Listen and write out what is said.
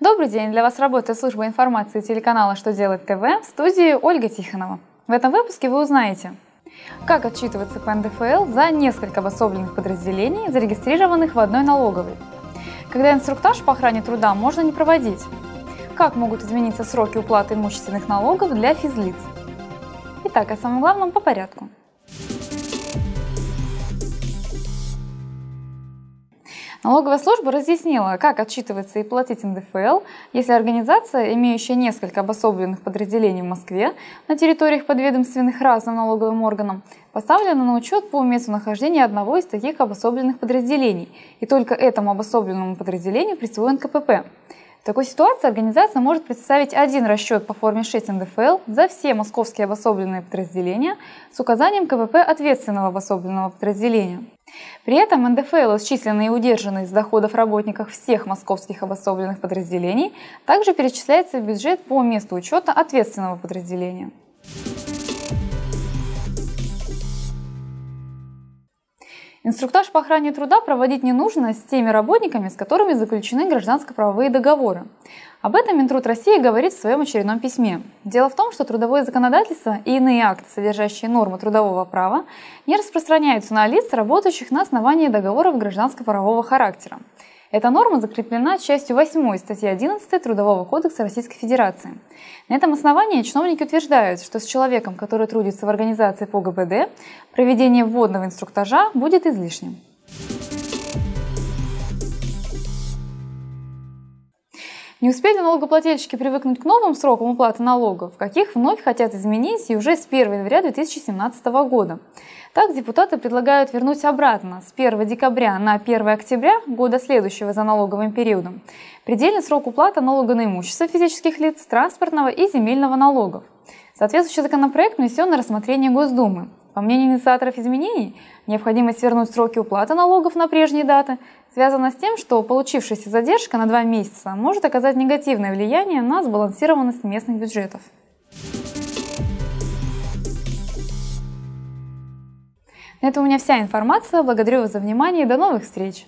Добрый день! Для вас работает служба информации телеканала «Что делать ТВ» в студии Ольга Тихонова. В этом выпуске вы узнаете, как отчитываться по НДФЛ за несколько обособленных подразделений, зарегистрированных в одной налоговой, когда инструктаж по охране труда можно не проводить, как могут измениться сроки уплаты имущественных налогов для физлиц. Итак, о самом главном по порядку – Налоговая служба разъяснила, как отчитываться и платить НДФЛ, если организация, имеющая несколько обособленных подразделений в Москве на территориях подведомственных разным налоговым органам, поставлена на учет по месту нахождения одного из таких обособленных подразделений, и только этому обособленному подразделению присвоен КПП. В такой ситуации организация может представить один расчет по форме 6 НДФЛ за все московские обособленные подразделения с указанием КПП ответственного обособленного подразделения. При этом НДФЛ, исчисленные и удержанные из доходов работников всех московских обособленных подразделений, также перечисляется в бюджет по месту учета ответственного подразделения. Инструктаж по охране труда проводить не нужно с теми работниками, с которыми заключены гражданско-правовые договоры. Об этом Минтруд России говорит в своем очередном письме. Дело в том, что трудовое законодательство и иные акты, содержащие нормы трудового права, не распространяются на лиц, работающих на основании договоров гражданско-правового характера. Эта норма закреплена частью 8 статьи 11 Трудового кодекса Российской Федерации. На этом основании чиновники утверждают, что с человеком, который трудится в организации по ГБД, проведение вводного инструктажа будет излишним. Не успели налогоплательщики привыкнуть к новым срокам уплаты налогов, каких вновь хотят изменить и уже с 1 января 2017 года. Так депутаты предлагают вернуть обратно с 1 декабря на 1 октября года следующего за налоговым периодом предельный срок уплаты налога на имущество физических лиц, транспортного и земельного налогов. Соответствующий законопроект внесен на рассмотрение Госдумы. По мнению инициаторов изменений, необходимость вернуть сроки уплаты налогов на прежние даты связана с тем, что получившаяся задержка на два месяца может оказать негативное влияние на сбалансированность местных бюджетов. На этом у меня вся информация. Благодарю вас за внимание и до новых встреч!